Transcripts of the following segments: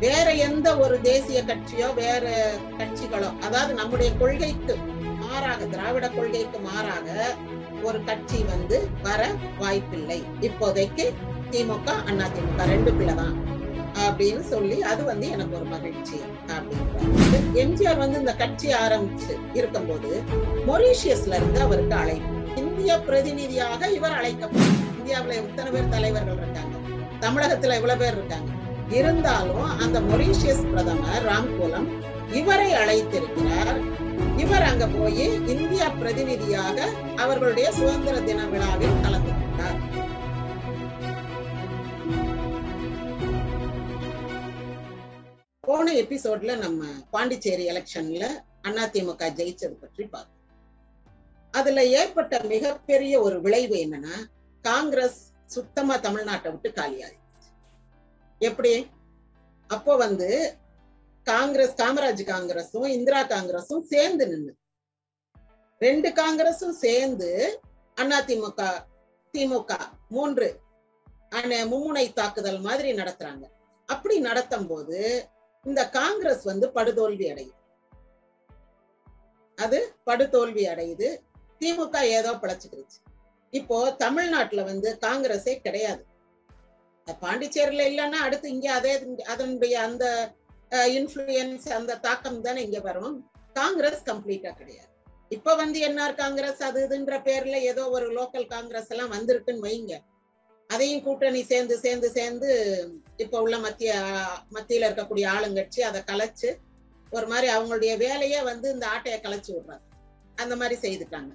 வேற எந்த ஒரு தேசிய கட்சியோ வேற கட்சிகளோ அதாவது நம்முடைய கொள்கைக்கு மாறாக திராவிட கொள்கைக்கு மாறாக ஒரு கட்சி வந்து வர வாய்ப்பில்லை. இப்போதைக்கு திமுக அண்ணா திமுக ரெண்டுக்குள்ள தான் அப்படின்னு சொல்லி அது வந்து எனக்கு ஒரு மகிழ்ச்சி அப்படின்றாரு எம்ஜிஆர் வந்து இந்த கட்சி ஆரம்பிச்சு இருக்கும்போது மொரீஷியஸ்ல இருந்து அவருக்கு அழைப்பு. இந்திய பிரதிநிதியாக இவர் அழைக்கப்படும் இந்தியாவில் எத்தனை பேர் தலைவர்கள் இருக்காங்க? தமிழகத்துல எவ்வளவு பேர் இருக்காங்க? இருந்தாலும் அந்த மொரீஷியஸ் பிரதமர் ராம்கோலம் இவரை அழைத்திருக்கிறார். இவர் அங்க போய் இந்திய பிரதிநிதியாக அவர்களுடைய சுதந்திர தின விழாவில் கலந்து கொண்டார். போன எபிசோட்ல நம்ம பாண்டிச்சேரி எலெக்ஷன்ல அதிமுக ஜெயிச்சது பற்றி பார்த்தோம். அதுல ஏற்பட்ட மிகப்பெரிய ஒரு விளைவு என்னன்னா காங்கிரஸ் சுத்தமா தமிழ்நாட்டை விட்டு காலியாயிடுச்சு. எப்படி? அப்போ வந்து காங்கிரஸ் காமராஜ் காங்கிரஸும் இந்திரா காங்கிரஸும் சேர்ந்து நின்னு. ரெண்டு காங்கிரஸும் சேர்ந்து அண்ணா திமுக திமுக மூன்று அணை- மும்முனை தாக்குதல் மாதிரி நடத்துறாங்க. அப்படி நடத்தும் போது இந்த காங்கிரஸ் வந்து படுதோல்வி அடையுது. அது படுதோல்வி அடையுது. திமுக ஏதோ பிழைச்சிக்கிடுச்சு இப்போ தமிழ்நாட்டுல வந்து காங்கிரஸே கிடையாது. பாண்டிச்சேரியில இல்லைன்னா அடுத்து இங்க அதே அதனுடைய அந்த இன்ஃபுளுயன்ஸ் அந்த தாக்கம் தானே இங்க வரும். காங்கிரஸ் கம்ப்ளீட்டா கிடையாது. இப்ப வந்து என்ஆர் காங்கிரஸ் அது இதுன்ற பேர்ல ஏதோ ஒரு லோக்கல் காங்கிரஸ் எல்லாம் வந்திருக்குன்னு வைங்க. அதையும் கூட்டணி சேர்ந்து சேர்ந்து சேர்ந்து இப்ப உள்ள மத்திய மத்தியில இருக்கக்கூடிய ஆளுங்கட்சி அதை கலைச்சு ஒரு மாதிரி அவங்களுடைய வேலையே வந்து இந்த ஆட்டையை கலைச்சு விடுறாங்க. அந்த மாதிரி செய்துட்டாங்க.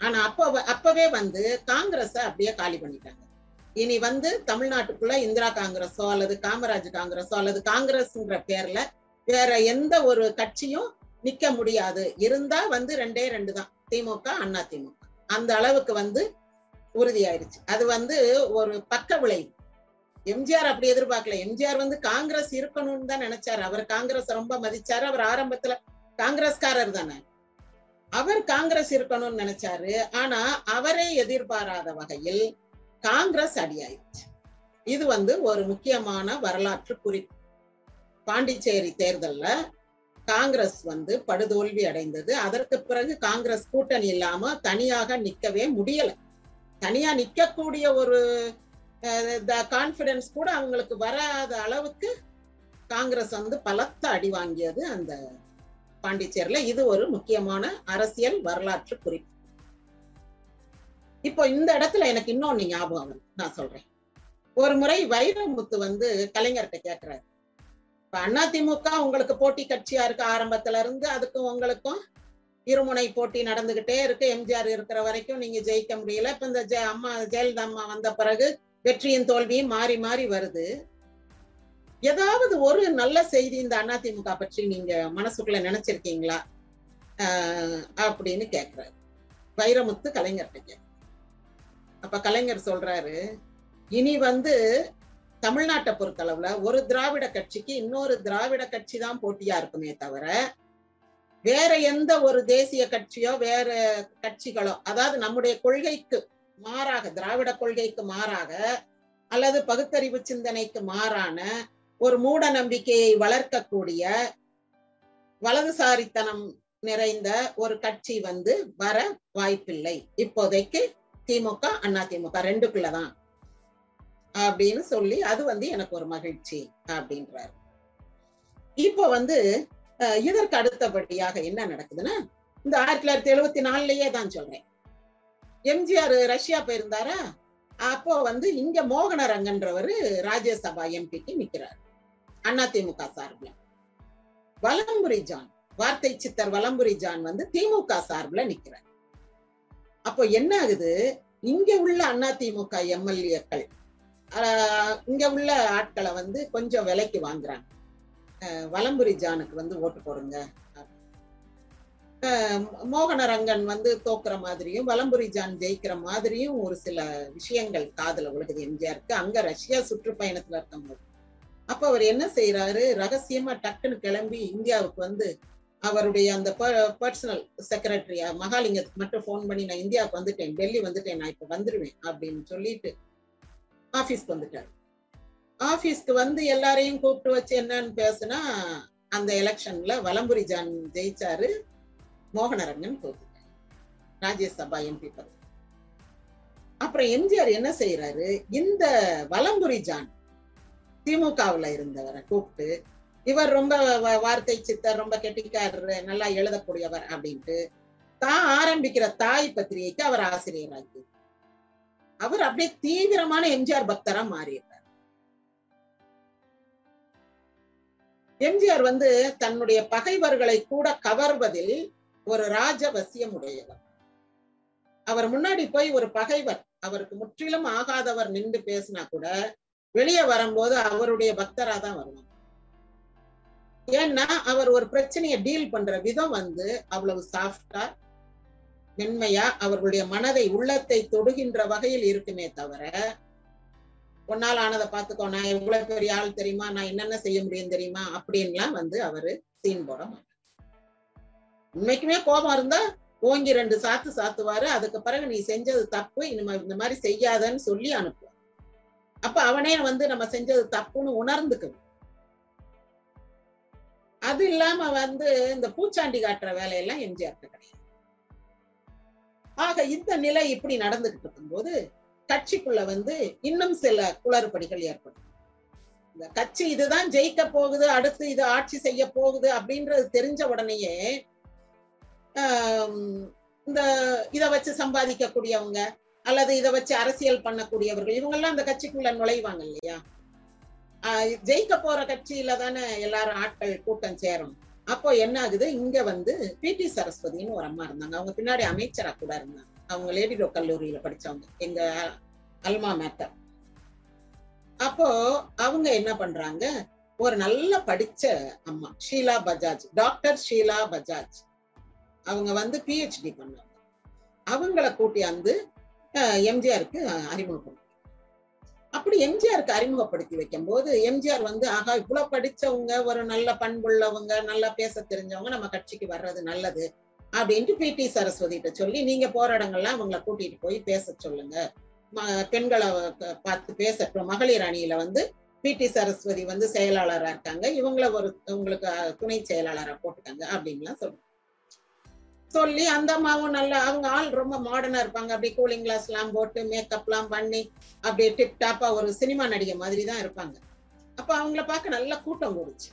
ஆனா அப்ப அப்பவே வந்து காங்கிரஸ அப்படியே காலி பண்ணிட்டாங்க. இனி வந்து தமிழ்நாட்டுக்குள்ள இந்திரா காங்கிரஸோ அல்லது காமராஜ் காங்கிரஸோ அல்லது காங்கிரஸ்ன்ற பேர்ல வேற எந்த ஒரு கட்சியும் நிக்க முடியாது. இருந்தா வந்து ரெண்டே ரெண்டு தான் திமுக அண்ணா திமுக. அந்த அளவுக்கு வந்து உறுதியாயிருச்சு. அது வந்து ஒரு பக்க விளைவு. எம்ஜிஆர் அப்படி எதிர்பார்க்கல. எம்ஜிஆர் வந்து காங்கிரஸ் இருக்கணும்னு தான் நினைச்சாரு. அவர் காங்கிரஸ் ரொம்ப மதிச்சாரு. அவர் ஆரம்பத்துல காங்கிரஸ்காரர் தானே. அவர் காங்கிரஸ் இருக்கணும்னு நினைச்சாரு. ஆனா அவரே எதிர்பாராத வகையில் காங்கிரஸ் அடியாயிடுச்சு. இது வந்து ஒரு முக்கியமான வரலாற்று குறிப்பு பாண்டிச்சேரி தேர்தல்ல காங்கிரஸ் வந்து படுதோல்வி அடைந்தது. அதற்கு பிறகு காங்கிரஸ் கூட்டணி இல்லாம தனியாக நிக்கவே முடியல. தனியா நிக்கக்கூடிய ஒரு கான்பிடன்ஸ் கூட அவங்களுக்கு வராத அளவுக்கு காங்கிரஸ் வந்து பலத்த அடி வாங்கியது அந்த பாண்டிச்சேரியில இது ஒரு முக்கியமான அரசியல் வரலாற்று குறிப்பு. இப்போ இந்த இடத்துல எனக்கு இன்னொன்னு ஞாபகம் நான் சொல்றேன். ஒரு முறை வைரமுத்து வந்து கலைஞர்கிட்ட கேட்கிறாரு இப்ப அதிமுக உங்களுக்கு போட்டி கட்சியா இருக்கு ஆரம்பத்துல இருந்து அதுக்கும் உங்களுக்கும் இருமுனை போட்டி நடந்துகிட்டே இருக்கு. எம்ஜிஆர் இருக்கிற வரைக்கும் நீங்க ஜெயிக்க முடியல. இப்ப இந்த அம்மா ஜெயலலிதா அம்மா வந்த பிறகு வெற்றியும் தோல்வியும் மாறி மாறி வருது. ஏதாவது ஒரு நல்ல செய்தி இந்த அதிமுக பற்றி நீங்க மனசுக்குள்ள நினைச்சிருக்கீங்களா அப்படின்னு கேக்குறாரு வைரமுத்து கலைஞர்கிட்ட கேக்குறாரு. அப்ப கலைஞர் சொல்றாரு இனி வந்து தமிழ்நாட்டை பொறுத்தளவுல ஒரு திராவிட கட்சிக்கு இன்னொரு திராவிட கட்சி தான் போட்டியா இருக்குமே தவிர வேற எந்த ஒரு தேசிய கட்சியோ வேற கட்சிகளோ அதாவது நம்முடைய கொள்கைக்கு மாறாக திராவிட கொள்கைக்கு மாறாக அல்லது பகுத்தறிவு சிந்தனைக்கு மாறான ஒரு மூட நம்பிக்கையை வளர்க்கக்கூடிய வலதுசாரித்தனம் நிறைந்த ஒரு கட்சி வந்து வர வாய்ப்பில்லை. இப்போதைக்கு திமுக அண்ணா திமுக ரெண்டுக்குள்ளதான் அப்படின்னு சொல்லி அது வந்து எனக்கு ஒரு மகிழ்ச்சி அப்படின்றாரு. இப்போ வந்து இதற்கு அடுத்தபடியாக என்ன நடக்குதுன்னா இந்த ஆயிரத்தி தொள்ளாயிரத்தி எழுபத்தி நாலுலயே தான் சொல்றேன். எம்ஜிஆர் ரஷ்யா போயிருந்தாரா? அப்போ வந்து இங்க மோகனரங்கன்றவரு ராஜ்யசபா எம்பிக்கு நிக்கிறார். அதிமுக சார்பில். வலம்புரி ஜான் வார்த்தை சித்தர் வலம்புரி ஜான் வந்து திமுக சார்பில் நிக்கிறார். அப்போ என்ன ஆகுது? இங்க உள்ள அதிமுக எம்எல்ஏக்கள் இங்க உள்ள ஆட்களை வந்து கொஞ்சம் விலைக்கு வாங்குறாங்க. வலம்புரி ஜானுக்கு வந்து ஓட்டு போடுங்க. மோகனரங்கன் வந்து தோக்குற மாதிரியும் வலம்புரி ஜான் ஜெயிக்கிற மாதிரியும் ஒரு சில விஷயங்கள் காதல விழுகுது. எம்ஜிஆருக்கு அங்க ரஷ்யா சுற்றுப்பயணத்துல இருக்கும்போது அப்ப அவர் என்ன செய்யறாரு ரகசியமா டக்குன்னு கிளம்பி இந்தியாவுக்கு வந்து அவருடைய அந்த பர்சனல் செக்ரட்டரி மகாலிங்கத்துக்கு மட்டும் ஃபோன் பண்ணி நான் இந்தியாவுக்கு வந்துட்டேன் டெல்லி வந்துட்டேன் நான் இப்ப வந்துருவேன் அப்படின்னு சொல்லிட்டு ஆபீஸ்க்கு வந்துட்டாரு. ஆபீஸ்க்கு வந்து எல்லாரையும் கூப்பிட்டு வச்சு என்னன்னு பேசுனா அந்த எலெக்ஷன்ல வலம்புரி ஜான் ஜெயிச்சாரு மோகனரங்கன் தோத்துட்டாரு ராஜ்யசபா எம்பி பதவி. அப்புறம் எம்ஜிஆர் என்ன செய்யறாரு இந்த வலம்புரி ஜான் திமுகவுல இருந்தவரை கூப்பிட்டு இவர் ரொம்ப வார்த்தை சித்தர் ரொம்ப கெட்டிக்காரர் நல்லா எழுதக்கூடியவர் அப்படின்ட்டு தான் ஆரம்பிக்கிற தாய் பத்திரிகைக்கு அவர் ஆசிரியராக்கி அவர் அப்படியே தீவிரமான எம்ஜிஆர் பக்தரா மாறிடுறார் எம்ஜிஆர் வந்து தன்னுடைய பகைவர்களை கூட கவர்வதில் ஒரு ராஜவசியம் உடையவர் அவர் முன்னாடி போய் ஒரு பகைவர் அவருக்கு முற்றிலும் ஆகாதவர் நின்று பேசினா கூட வெளியே வரும்போது அவருடைய பக்தரா தான் வருவாங்க ஏன்னா அவர் ஒரு பிரச்சனையை டீல் பண்ற விதம் வந்து அவ்வளவு சாஃப்டா மென்மையா அவர்களுடைய மனதை உள்ளத்தை தொடுகின்ற வகையில் இருக்குமே தவிர ஒன்னால் ஆனதை பார்த்துக்கோ நான் எவ்வளவு பெரிய ஆள் தெரியுமா? நான் என்னென்ன செய்ய முடியும் தெரியுமா? அப்படின்லாம் வந்து அவரு சீன் போட மாட்டார். உண்மைக்குமே கோபம் இருந்தா ஓங்கி ரெண்டு சாத்து சாத்துவாரு. அதுக்கு பிறகு நீ செஞ்சது தப்பு இனிமே இந்த மாதிரி செய்யாதன்னு சொல்லி அனுப்புவார். அப்ப அவனே வந்து நம்ம செஞ்சது தப்புன்னு உணர்ந்துக்கணும் அது இல்லாம வந்து இந்த பூச்சாண்டி காட்டுற வேலையெல்லாம் எம்ஜிஆர் கிடையாது. ஆக இந்த நிலை இப்படி நடந்துகிட்டு இருக்கும்போது கட்சிக்குள்ள வந்து இன்னும் சில குளறுபடிகள் ஏற்படும். இந்த கட்சி இதுதான் ஜெயிக்க போகுது அடுத்து இது ஆட்சி செய்ய போகுது அப்படின்றது தெரிஞ்ச உடனேயே இந்த இத வச்சு சம்பாதிக்கக்கூடியவங்க அல்லது இதை வச்சு அரசியல் பண்ணக்கூடியவர்கள் இவங்கெல்லாம் அந்த கட்சிக்குள்ள நுழைவாங்க இல்லையா? ஜெயிக்க போற கட்சியில தானே எல்லாரும் ஆட்கள் கூட்டம் சேரும் அப்போ என்ன ஆகுது? இங்க வந்து பிடி சரஸ்வதின்னு ஒரு அம்மா இருந்தாங்க. அவங்க பின்னாடி அமைச்சரா கூட இருந்தாங்க. அவங்க லேடிடோ கல்லூரியில படிச்சவங்க. எங்க அல்மா மேட்டர் அப்போ அவங்க என்ன பண்றாங்க? ஒரு நல்ல படிச்ச அம்மா ஷீலா பஜாஜ் டாக்டர் ஷீலா பஜாஜ். அவங்க வந்து பிஹெச்டி பண்ணாங்க அவங்கள கூட்டியாந்து எம்ஜிஆருக்கு அறிமுகப்படுத்தி. அப்படி எம்ஜிஆருக்கு அறிமுகப்படுத்தி வைக்கும் போது எம்ஜிஆர் வந்து ஆகா இவ்வளவு படிச்சவங்க ஒரு நல்ல பண்புள்ளவங்க நல்லா பேச தெரிஞ்சவங்க நம்ம கட்சிக்கு வர்றது நல்லது அப்படின்ட்டு சரஸ்வதி கிட்ட சொல்லி நீங்க போற இடங்கள்லாம் அவங்கள கூட்டிட்டு போய் பேச சொல்லுங்க. ம- பெண்களை பார்த்து பேசட்டும் மகளிர் அணியில வந்து பி. டி. சரஸ்வதி வந்து செயலாளரா இருக்காங்க. இவங்கள ஒரு உங்களுக்கு துணை செயலாளரா போட்டுக்காங்க அப்படின்லாம் சொல்லுங்க சொல்லி அந்த அம்மாவும் நல்லா அவங்க ஆள் ரொம்ப மாடர்னா இருப்பாங்க. அப்படி கூலிங் கிளாஸ் எல்லாம் போட்டு மேக்கப் எல்லாம் பண்ணி அப்படியே டிப் டாப்பா ஒரு சினிமா நடிகை மாதிரி தான் இருப்பாங்க. அப்ப அவங்கள பார்க்க நல்ல கூட்டம் கூடுச்சு.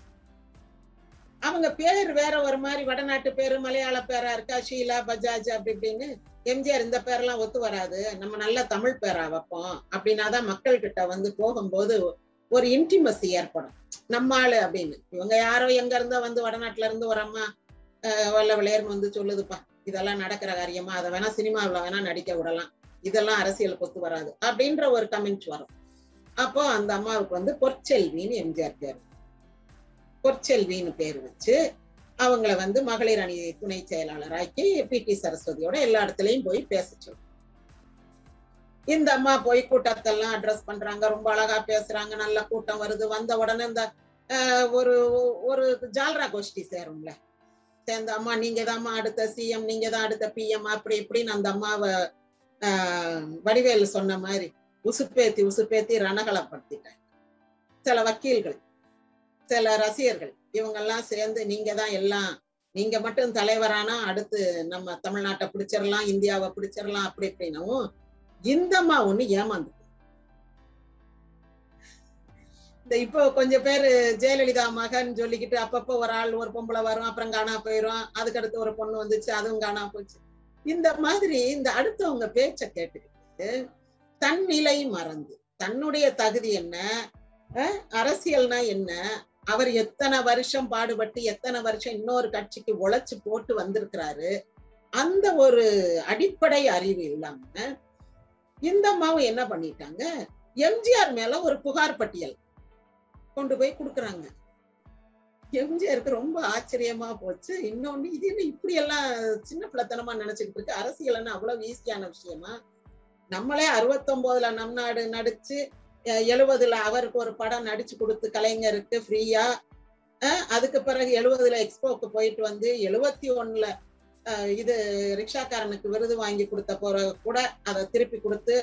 அவங்க பேர் வேற ஒரு மாதிரி வடநாட்டு பேரு மலையாள பேரா இருக்கா ஷீலா பஜாஜ் அப்படி இப்படின்னு எம்ஜிஆர் இந்த பேரெல்லாம் ஒத்து வராது. நம்ம நல்ல தமிழ் பேரா வைப்போம். அப்படின்னாதான் மக்கள் கிட்ட வந்து போகும்போது ஒரு இன்டிமசி ஏற்படும். நம்ம ஆளு அப்படின்னு. இவங்க யாரோ எங்க இருந்தோ வந்து வடநாட்டுல இருந்து ஒரு அம்மா வல்ல விளையர்னு வந்து சொல்லுதுப்பா இதெல்லாம் நடக்கிற காரியமா? அதை வேணா சினிமாவில் வேணா நடிக்க விடலாம். இதெல்லாம் அரசியல் கொத்து வராது. அப்படின்ற ஒரு கமெண்ட் வரும். அப்போ அந்த அம்மாவுக்கு வந்து பொற்செல்வின்னு எம்ஜிஆர் பேர். பொற்செல்வின்னு பேர் வச்சு அவங்கள வந்து மகளிர் அணி துணை செயலாளராக்கி பி டி சரஸ்வதியோட எல்லா இடத்துலயும் போய் பேச இந்த அம்மா போய் கூட்டத்தெல்லாம் அட்ரஸ் பண்றாங்க. ரொம்ப அழகா பேசுறாங்க. நல்ல கூட்டம் வருது. வந்த உடனே இந்த ஆஹ், ஒரு ஒரு ஜால்ரா கோஷ்டி சேரும்ல. சேர்ந்த அம்மா நீங்க தாம்மா அடுத்த சிஎம் நீங்க தான் அடுத்த பிஎம் அப்படி இப்படின்னு அந்த அம்மாவை வடிவேலு சொன்ன மாதிரி உசுப்பேத்தி உசுப்பேத்தி ரணகலப்படுத்திட்டாங்க. சில வக்கீல்கள் சில ரசிகர்கள் இவங்கெல்லாம் சேர்ந்து நீங்க தான் எல்லாம் நீங்க மட்டும் தலைவரானா அடுத்து நம்ம தமிழ்நாட்டை பிடிச்சிடலாம் இந்தியாவை பிடிச்சிடலாம் அப்படி இப்படின்னவும் இந்தம்மா ஒண்ணு ஏமாந்து இந்த இப்போ கொஞ்சம் பேர் ஜெயலலிதா மகன் சொல்லிக்கிட்டு அப்பப்போ ஒரு ஆள் ஒரு பொம்பளை வரும் அப்புறம் காணா போயிரும். அதுக்கடுத்து ஒரு பொண்ணு வந்துச்சு அதுவும் காணா போச்சு. இந்த மாதிரி இந்த அடுத்தவங்க பேச்ச கேட்டுக்கிட்டு தன் நிலை மறந்து தன்னுடைய தகுதி என்ன அரசியல்னா என்ன அவர் எத்தனை வருஷம் பாடுபட்டு எத்தனை வருஷம் இன்னொரு கட்சிக்கு உழைச்சு போட்டு வந்திருக்கிறாரு அந்த ஒரு அடிப்படை அறிவு இல்லாம இந்த அம்மாவும் என்ன பண்ணிட்டாங்க எம்ஜிஆர் மேல ஒரு புகார் பட்டியல் கொண்டு போய் கொடுக்குறாங்க. எம்ஜிஆருக்கு ரொம்ப ஆச்சரியமா போச்சு. இன்னொன்னு இது என்ன இப்படி எல்லாம் சின்ன பிள்ளைத்தனமா நினைச்சுக்கிட்டு இருக்கு? அரசியல்னா அவ்வளவு ஈஸியான விஷயமா? நம்மளே அறுபத்தொன்பதுல நம் நாடு நடிச்சு எழுபதுல அவருக்கு ஒரு படம் நடிச்சு கொடுத்து கலைஞருக்கு ஃப்ரீயா அதுக்கு பிறகு எழுபதுல எக்ஸ்போக்கு போயிட்டு வந்து எழுபத்தி ஒண்ணுல இது ரிக்ஷாக்காரனுக்கு விருது வாங்கி கொடுத்த போற கூட அதை திருப்பி கொடுத்து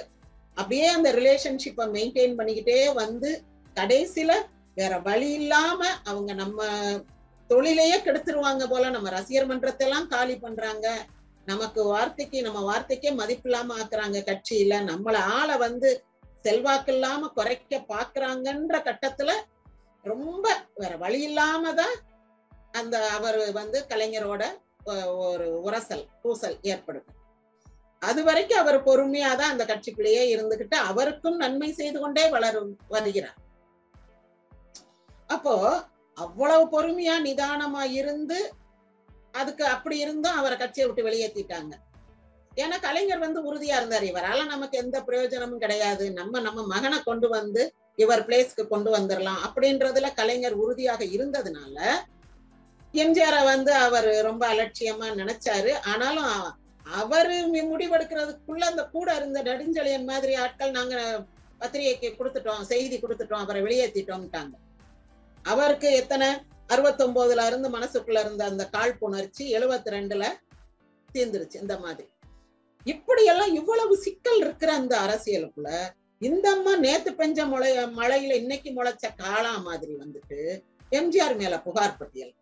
அப்படியே அந்த ரிலேஷன்ஷிப்பை மெயின்டைன் பண்ணிக்கிட்டே வந்து கடைசியில வேற வழி இல்லாம அவங்க நம்ம தொழிலையே கெடுத்துருவாங்க போல. நம்ம ரசிகர் மன்றத்தை எல்லாம் காலி பண்றாங்க. நமக்கு வார்த்தைக்கு நம்ம வார்த்தைக்கே மதிப்பு இல்லாம ஆக்குறாங்க கட்சியில. நம்மள ஆளை வந்து செல்வாக்கு இல்லாம குறைக்க பாக்குறாங்கன்ற கட்டத்துல ரொம்ப வேற வழி இல்லாம தான் அந்த அவர் வந்து கலைஞரோட ஒரு உரசல் பூசல் ஏற்படும் அது வரைக்கும் அவர் பொறுமையா தான் அந்த கட்சிக்குள்ளேயே இருந்துகிட்டு அவருக்கும் நன்மை செய்து கொண்டே வளரும் வருகிறார். அப்போ அவ்வளவு பொறுமையா நிதானமா இருந்து அதுக்கு அப்படி இருந்தும் அவரை கட்சியை விட்டு வெளியேற்றிட்டாங்க ஏன்னா கலைஞர் வந்து உறுதியா இருந்தார். இவரால நமக்கு எந்த பிரயோஜனமும் கிடையாது. நம்ம நம்ம மகனை கொண்டு வந்து இவர் பிளேஸ்க்கு கொண்டு வந்துடலாம் அப்படின்றதுல கலைஞர் உறுதியாக இருந்ததுனால எம்ஜிஆரை வந்து அவர் ரொம்ப அலட்சியமா நினைச்சாரு. ஆனாலும் அவரு முடிவெடுக்கிறதுக்குள்ள அந்த கூட இருந்த நெடுஞ்செழியன் மாதிரி ஆட்கள் நாங்க பத்திரிகைக்கு கொடுத்துட்டோம் செய்தி கொடுத்துட்டோம் அவரை வெளியேற்றிட்டோம்ட்டாங்க அவருக்கு எத்தனை? அறுபத்தொன்பதுல இருந்து மனசுக்குள்ள இருந்த அந்த காழ்ப்புணர்ச்சி எழுபத்தி ரெண்டுல தீர்ந்துருச்சு இந்த மாதிரி. இப்படியெல்லாம் இவ்வளவு சிக்கல் இருக்கிற அந்த அரசியலுக்குள்ள இந்த அம்மா நேத்து பெஞ்ச முளை மழையில இன்னைக்கு முளைச்ச காளா மாதிரி வந்துட்டு எம்ஜிஆர் மேல புகார் பட்டியல்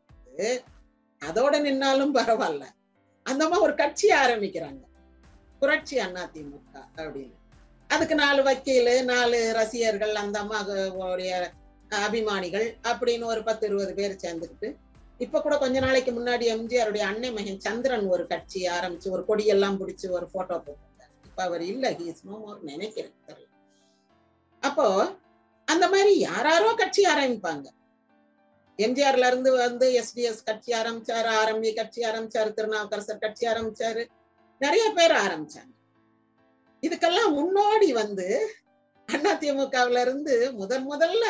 அதோட நின்னாலும் பரவாயில்ல. அந்த அம்மா ஒரு கட்சி ஆரம்பிக்கிறாங்க. புரட்சி அண்ணா திமுக அப்படின்னு. அதுக்கு நாலு வக்கீல் நாலு ரசிகர்கள் அந்த அம்மா உடைய அபிமானிகள் அப்படின்னு ஒரு பத்து இருபது பேர் சேர்ந்துக்கிட்டு இப்ப கூட கொஞ்ச நாளைக்கு முன்னாடி எம்ஜிஆருடைய அன்னை மகன் சந்திரன் ஒரு கட்சி ஆரம்பிச்சு ஒரு கொடியெல்லாம் பிடிச்சு ஒரு போட்டோ போட்டிருந்தார். இப்ப அவர் இல்ல ஹீஸ் நோ மோர் நினைக்கிறேன். தெரியல. அப்போ அந்த மாதிரி யாராரோ கட்சி ஆரம்பிப்பாங்க. எம்ஜிஆர்ல இருந்து வந்து எஸ்டிஎஸ் கட்சி ஆரம்பிச்சாரு ஆரம்பி கட்சி ஆரம்பிச்சாரு திருநாவுக்கரசர் கட்சி ஆரம்பிச்சாரு. நிறைய பேர் ஆரம்பிச்சாங்க. இதுக்கெல்லாம் முன்னோடி வந்து அதிமுகவுல இருந்து முதன் முதல்ல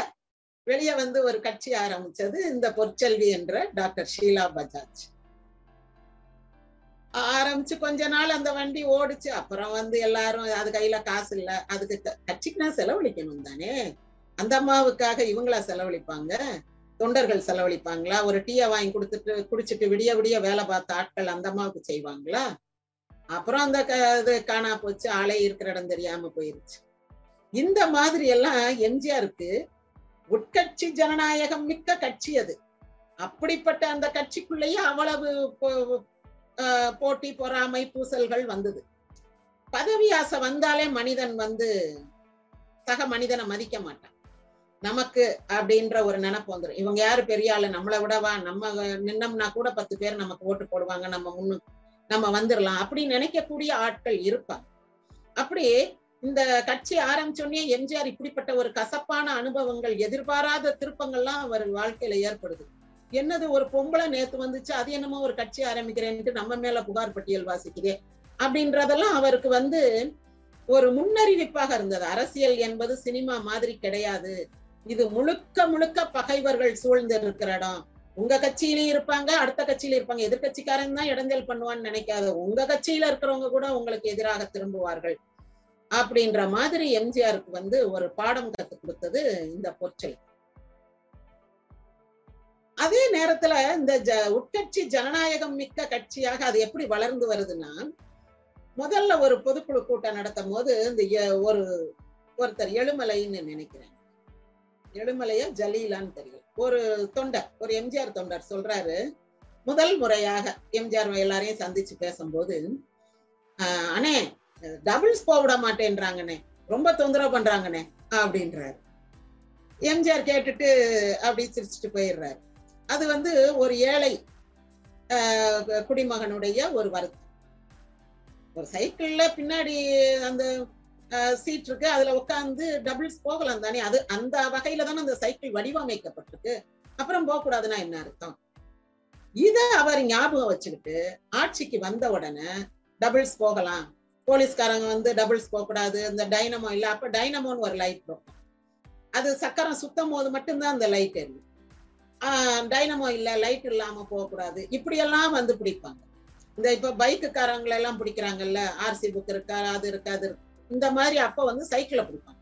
வெளியே வந்து ஒரு கட்சி ஆரம்பிச்சது இந்த பொற்செல்வி என்ற டாக்டர் ஷீலா பஜாஜ். ஆரம்பிச்சு கொஞ்ச நாள் அந்த வண்டி ஓடுச்சு. அப்புறம் வந்து எல்லாரும் அது கையில காசு இல்ல. அதுக்கு க- கட்சிக்கு நான் செலவழிக்கணும் தானே? அந்த அம்மாவுக்காக இவங்களா செலவழிப்பாங்க? தொண்டர்கள் செலவழிப்பாங்களா? ஒரு டீயை வாங்கி கொடுத்துட்டு குடிச்சிட்டு விடிய விடிய வேலை பார்த்த ஆட்கள் அந்த அம்மாவுக்கு செய்வாங்களா? அப்புறம் அந்த க- இது காணா போச்சு. ஆளே இருக்கிற இடம் தெரியாம போயிருச்சு. இந்த மாதிரி எல்லாம் எம்ஜிஆருக்கு உட்கட்சி ஜனநாயகம் மிக்க கட்சி அது. அப்படிப்பட்ட அந்த கட்சிக்குள்ளேயே அவ்வளவு ஆஹ் போட்டி பொறாமை பூசல்கள் வந்தது. பதவி ஆசை வந்தாலே மனிதன் வந்து சக மனிதனை மதிக்க மாட்டான். நமக்கு அப்படின்ற ஒரு நினைப்பு வந்துடும் இவங்க யாரு பெரிய ஆளு? நம்மளை விடவா? நம்ம நின்னோம்னா கூட பத்து பேர் நமக்கு ஓட்டு போடுவாங்க. நம்ம முன்னு நம்ம வந்துடலாம் அப்படின்னு நினைக்கக்கூடிய ஆட்கள் இருப்பாங்க. அப்படி இந்த கட்சி ஆரம்பிச்சோடனே எம்ஜிஆர் இப்படிப்பட்ட ஒரு கசப்பான அனுபவங்கள் எதிர்பாராத திருப்பங்கள்லாம் அவர் வாழ்க்கையில ஏற்படுது. என்னது ஒரு பொம்பளை நேத்து வந்துச்சு அது என்னமோ ஒரு கட்சி ஆரம்பிக்கிறேன்ட்டு நம்ம மேல புகார் பட்டியல் வாசிக்குதே அப்படின்றதெல்லாம் அவருக்கு வந்து ஒரு முன்னறிவிப்பாக இருந்தது. அரசியல் என்பது சினிமா மாதிரி கிடையாது. இது முழுக்க முழுக்க பகைவர்கள் சூழ்ந்து இருக்கிற இடம். உங்க கட்சியிலயும் இருப்பாங்க அடுத்த கட்சியில இருப்பாங்க. எதிர்கட்சிக்காரன் தான் இடைஞ்சல் பண்ணுவான்னு நினைக்காத. உங்க கட்சியில இருக்கிறவங்க கூட உங்களுக்கு எதிராக திரும்புவார்கள். அப்படின்ற மாதிரி எம்ஜிஆருக்கு வந்து ஒரு பாடம் கற்றுக் கொடுத்தது இந்த பொற்றை அதே நேரத்துல இந்த ஜ உட்கட்சி ஜனநாயகம் மிக்க கட்சியாக அது எப்படி வளர்ந்து வருதுன்னா முதல்ல ஒரு பொதுக்குழு கூட்டம் நடத்தும் போது இந்த எ- ஒரு ஒருத்தர் எழுமலைன்னு நினைக்கிறேன். எழுமலையா ஜலீலான்னு தெரியும் ஒரு தொண்டர் ஒரு எம்ஜிஆர் தொண்டர் சொல்றாரு முதல் முறையாக எம்ஜிஆர் எல்லாரையும் சந்திச்சு பேசும்போது ஆஹ் அண்ணே டபுள்ஸ் போக விட மாட்டேன்றாங்கண்ணே. ரொம்ப தொந்தரவு பண்றாங்கண்ணே அப்படின்றாரு. எம்ஜிஆர் கேட்டுட்டு அப்படி சிரிச்சுட்டு போயிடுறாரு. அது வந்து ஒரு ஏழை ஆஹ் குடிமகனுடைய ஒரு வருத்தம். ஒரு சைக்கிள்ல பின்னாடி அந்த சீட் இருக்கு அதுல உட்காந்து டபுள்ஸ் போகலாம் தானே. அது அந்த வகையில தானே அந்த சைக்கிள் வடிவமைக்கப்பட்டிருக்கு. அப்புறம் போக கூடாதுன்னா என்ன அர்த்தம்? இத அவர் ஞாபகம் வச்சுக்கிட்டு ஆட்சிக்கு வந்த உடனே டபுள்ஸ் போகலாம். போலீஸ்காரங்க வந்து டபுள்ஸ் போகக்கூடாது இந்த டைனமோ இல்லை. அப்போ டைனமோன்னு ஒரு லைட் இருக்கும் அது சக்கரம் சுத்தம் போது மட்டும்தான் அந்த லைட் எரியும். டைனமோ இல்லை லைட் இல்லாமல் போகக்கூடாது. இப்படியெல்லாம் வந்து பிடிப்பாங்க. இந்த இப்போ பைக்குக்காரங்களெல்லாம் பிடிக்கிறாங்கல்ல ஆர்சி புக் இருக்கா அது இருக்கா அது இருக்கு. இந்த மாதிரி அப்போ வந்து சைக்கிளை பிடிப்பாங்க.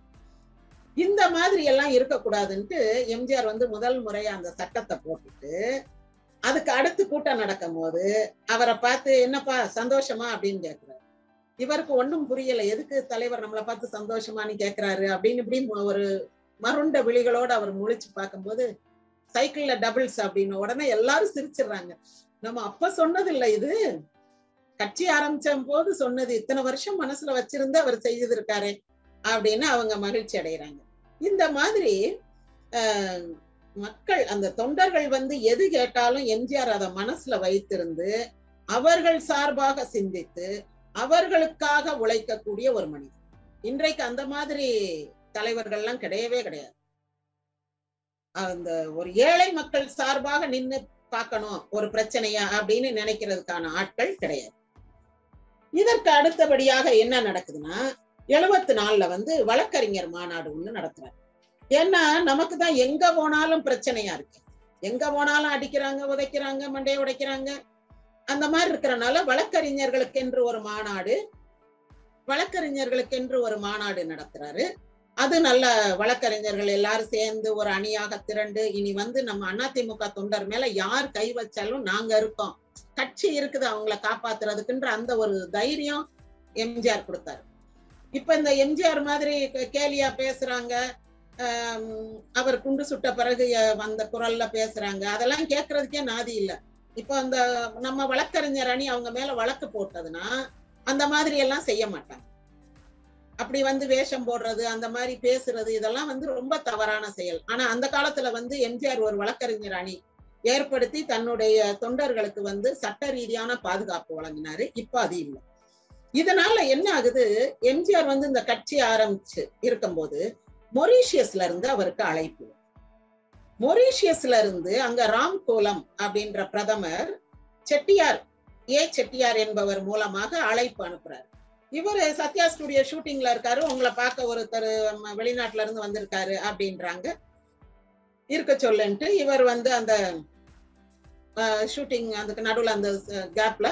இந்த மாதிரி எல்லாம் இருக்கக்கூடாதுன்ட்டு எம்ஜிஆர் வந்து முதல் முறையா அந்த சட்டத்தை போட்டுட்டு அதுக்கு அடுத்து கூட்டம் நடக்கும் போது அவரை பார்த்து என்னப்பா சந்தோஷமா? அப்படின்னு கேட்குறாரு இவருக்கு ஒன்றும் புரியல. எதுக்கு தலைவர் நம்மளை பார்த்து சந்தோஷமான்னு கேக்குறாரு அப்படின்னு இப்படி ஒரு மருண்ட விழிகளோட அவர் முழிச்சு பார்க்கும்போது சைக்கிள்ல டபுள்ஸ் அப்படின்னு உடனே எல்லாரும் சிரிச்சிடுறாங்க. நம்ம அப்ப சொன்னது இல்ல இது. கட்சி ஆரம்பிச்ச போது சொன்னது இத்தனை வருஷம் மனசுல வச்சிருந்து அவர் செய்திருக்காரு அப்படின்னு அவங்க மகிழ்ச்சி அடைகிறாங்க இந்த மாதிரி ஆஹ், மக்கள் அந்த தொண்டர்கள் வந்து எது கேட்டாலும் எம்ஜிஆர் அதை மனசுல வைத்திருந்து அவர்கள் சார்பாக சிந்தித்து அவர்களுக்காக உழைக்கக்கூடிய ஒரு மனிதன். இன்றைக்கு அந்த மாதிரி தலைவர்கள்லாம் கிடையவே கிடையாது. அந்த ஒரு ஏழை மக்கள் சார்பாக நின்னு பார்க்கணும் ஒரு பிரச்சனையா அப்படின்னு நினைக்கிறதுக்கான ஆட்கள் கிடையாது. இதற்கு அடுத்தபடியாக என்ன நடக்குதுன்னா எழுபத்தி நாலுல வந்து வழக்கறிஞர் மாநாடு ஒண்ணு நடத்துறாரு. ஏன்னா நமக்கு தான் எங்க போனாலும் பிரச்சனையா இருக்கு. எங்க போனாலும் அடிக்கிறாங்க உதைக்கிறாங்க மண்டையை உடைக்கிறாங்க. அந்த மாதிரி இருக்கிறனால வழக்கறிஞர்களுக்கென்று ஒரு மாநாடு வழக்கறிஞர்களுக்கென்று ஒரு மாநாடு நடத்துறாரு. அது நல்ல வழக்கறிஞர்கள் எல்லாரும் சேர்ந்து ஒரு அணியாக திரண்டு இனி வந்து நம்ம அதிமுக தொண்டர் மேல யார் கை வச்சாலும் நாங்க இருக்கோம். கட்சி இருக்குது அவங்கள காப்பாத்துறதுக்குன்ற அந்த ஒரு தைரியம் எம்ஜிஆர் கொடுத்தாரு. இப்ப இந்த எம்ஜிஆர் மாதிரி கேலியா பேசுறாங்க அவர் குண்டு சுட்ட பிறகு வந்த குரல்ல பேசுறாங்க அதெல்லாம் கேட்கறதுக்கே நாதி இல்ல. இப்ப அந்த நம்ம வழக்கறிஞர் அணி அவங்க மேல வழக்கு போட்டதுன்னா அந்த மாதிரி எல்லாம் செய்ய மாட்டாங்க. அப்படி வந்து வேஷம் போடுறது அந்த மாதிரி பேசுறது இதெல்லாம் வந்து ரொம்ப தவறான செயல். ஆனா அந்த காலத்துல வந்து எம்ஜிஆர் ஒரு வழக்கறிஞர் அணி ஏற்படுத்தி தன்னுடைய தொண்டர்களுக்கு வந்து சட்ட ரீதியான பாதுகாப்பு வழங்கினாரு. இப்ப அது இல்லை. இதனால என்ன ஆகுது? எம்ஜிஆர் வந்து இந்த கட்சி ஆரம்பிச்சு இருக்கும்போது மொரீஷியஸ்ல இருந்து அவருக்கு அழைப்பு. மொரீஷியஸ்ல இருந்து அங்க ராம்கோலம் அப்படின்ற பிரதமர் செட்டியார் ஏ செட்டியார் என்பவர் மூலமாக அழைப்பு அனுப்புறாரு. இவர் சத்யா ஸ்டுடியோ ஷூட்டிங்ல இருக்காரு உங்களை பார்க்க ஒருத்தர் வெளிநாட்டுல இருந்து வந்திருக்காரு அப்படின்றாங்க. இருக்க சொல்லுன்ட்டு இவர் வந்து அந்த ஷூட்டிங் அதுக்கு நடுவில் அந்த கேப்ல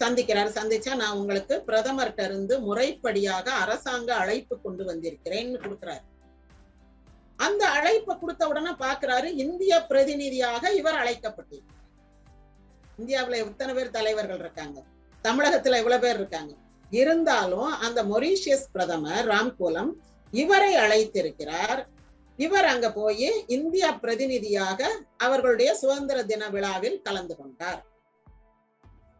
சந்திக்கிறாரு. சந்திச்சா நான் உங்களுக்கு பிரதமர்கிட்ட இருந்து முறைப்படியாக அரசாங்க அழைப்பு கொண்டு வந்திருக்கிறேன்னு கொடுக்குறாரு. அந்த அழைப்பை கொடுத்த உடனே பாக்குறாரு இந்திய பிரதிநிதியாக இவர் அழைக்கப்பட்டிருக்கிறார். இந்தியாவுல எத்தனை பேர் தலைவர்கள் இருக்காங்க? தமிழகத்துல எவ்வளவு பேர் இருக்காங்க? இருந்தாலும் அந்த மொரீஷியஸ் பிரதமர் ராம்கோலம் இவரை அழைத்திருக்கிறார். இவர் அங்க போய் இந்தியா பிரதிநிதியாக அவர்களுடைய சுதந்திர தின விழாவில் கலந்து கொண்டார்.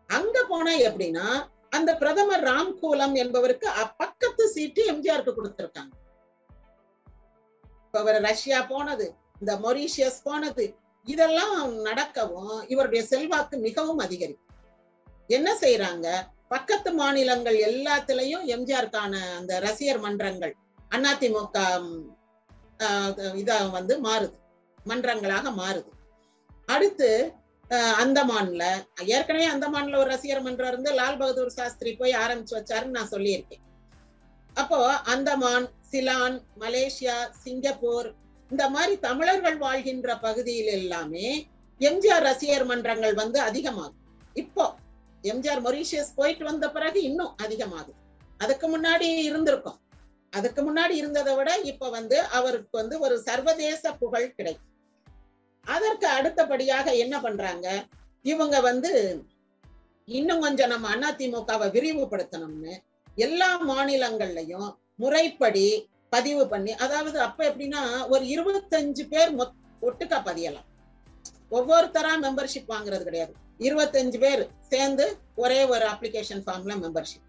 அங்க போனா எப்படின்னா அந்த பிரதமர் ராம்கோலம் என்பவருக்கு அப்பக்கத்து பக்கத்து சீட்டு எம்ஜிஆருக்கு கொடுத்திருக்காங்க. இப்ப அவர் ரஷ்யா போனது இந்த மொரீஷியஸ் போனது இதெல்லாம் நடக்கவும் இவருடைய செல்வாக்கு மிகவும் அதிகரிக்கும் என்ன செய்யறாங்க பக்கத்து மாநிலங்கள் எல்லாத்துலயும் எம்ஜிஆருக்கான அந்த ரசிகர் மன்றங்கள் அதிமுக ம், ஆஹ், இதா வந்து மாறுது மன்றங்களாக மாறுது. அடுத்து அந்தமான்ல ஏற்கனவே அந்தமான்ல ஒரு ரசிகர் மன்றம் இருந்து லால் பகதூர் சாஸ்திரி போய் ஆரம்பிச்சு வச்சாருன்னு நான் சொல்லியிருக்கேன். அப்போ அந்தமான் சிலான் மலேசியா சிங்கப்பூர் இந்த மாதிரி தமிழர்கள் வாழ்கின்ற பகுதியில் எல்லாமே எம்ஜிஆர் ரசிகர் மன்றங்கள் வந்து அதிகமாகும். இப்போ எம்ஜிஆர் மொரீஷியஸ் போயிட்டு வந்த பிறகு இன்னும் அதிகமாகுது. அதுக்கு முன்னாடி இருந்திருக்கும். அதுக்கு முன்னாடி இருந்ததை விட இப்ப வந்து அவருக்கு வந்து ஒரு சர்வதேச புகழ் கிடைக்கும். அதற்கு அடுத்தபடியாக என்ன பண்றாங்க? இவங்க வந்து இன்னும் கொஞ்சம் நம்ம அதிமுகவை விரிவுபடுத்தணும்னு எல்லா மாநிலங்கள்லயும் முறைப்படி பதிவு பண்ணி அதாவது அப்ப எப்படின்னா ஒரு இருபத்தஞ்சு பேர் ஒட்டுக்கா பதியலாம். ஒவ்வொருத்தரா மெம்பர்ஷிப் வாங்குறது கிடையாது. இருபத்தஞ்சு பேர் சேர்ந்து ஒரே ஒரு அப்ளிகேஷன் ஃபார்ம்ல மெம்பர்ஷிப்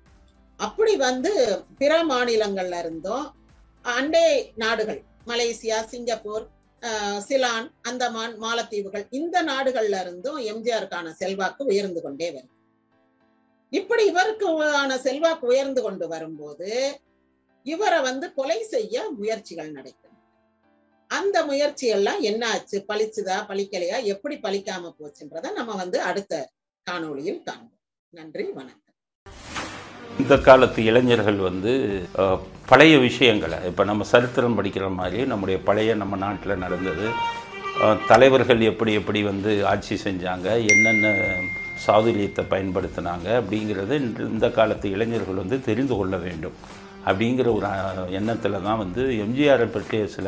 அப்படி வந்து பிற மாநிலங்கள்ல இருந்தும் அண்டை நாடுகள் மலேசியா சிங்கப்பூர் சிலான் அந்தமான் மாலத்தீவுகள் இந்த நாடுகள்ல இருந்தும் எம்ஜிஆருக்கான செல்வாக்கு உயர்ந்து கொண்டே வரும். இப்படி இவருக்கு செல்வாக்கு உயர்ந்து கொண்டு வரும்போது இவரை வந்து கொலை செய்ய முயற்சிகள் நடக்கும் அந்த முயற்சி எல்லாம் என்ன ஆச்சு பலிச்சுதா பழிக்கலையா? எப்படி பழிக்காம போச்சுன்றத நம்ம வந்து அடுத்த காணொளியில் காண்போம். நன்றி வணக்கம். இந்த காலத்து இளைஞர்கள் வந்து பழைய விஷயங்களை இப்போ நம்ம சரித்திரம் படிக்கிற மாதிரி நம்முடைய பழைய நம்ம நாட்டில் நடந்தது. தலைவர்கள் எப்படி எப்படி வந்து ஆட்சி செஞ்சாங்க என்னென்ன சாதுரியத்தை பயன்படுத்தினாங்க அப்படிங்கிறத இந்த காலத்து இளைஞர்கள் வந்து தெரிந்து கொள்ள வேண்டும். அப்படிங்கிற ஒரு எண்ணத்தில் தான் வந்து எம்ஜிஆரை பற்றிய சில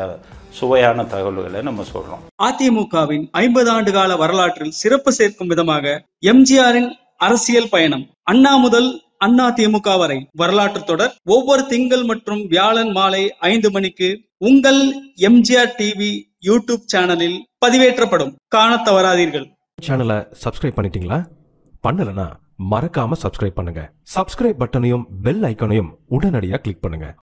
சுவையான தகவல்களை நம்ம சொல்கிறோம் அதிமுகவின் ஐம்பது ஆண்டு கால வரலாற்றில் சிறப்பு சேர்க்கும் விதமாக எம்ஜிஆரின் அரசியல் பயணம் அண்ணா முதல் அண்ணா திமுக வரை வரலாற்று தொடர். ஒவ்வொரு திங்கள் மற்றும் வியாழன் மாலை ஐந்து மணிக்கு உங்கள் எம்ஜிஆர் டிவி யூடியூப் சேனலில் பதிவேற்றப்படும். காணத் தவறாதீர்கள். சேனலை சப்ஸ்கிரைப் பண்ணிட்டீங்களா? பண்ணலனா மறக்காம சப்ஸ்கிரைப் பண்ணுங்க. சப்ஸ்கிரைப் பட்டனையும் பெல் ஐக்கனையும் உடனடியாக கிளிக் பண்ணுங்க.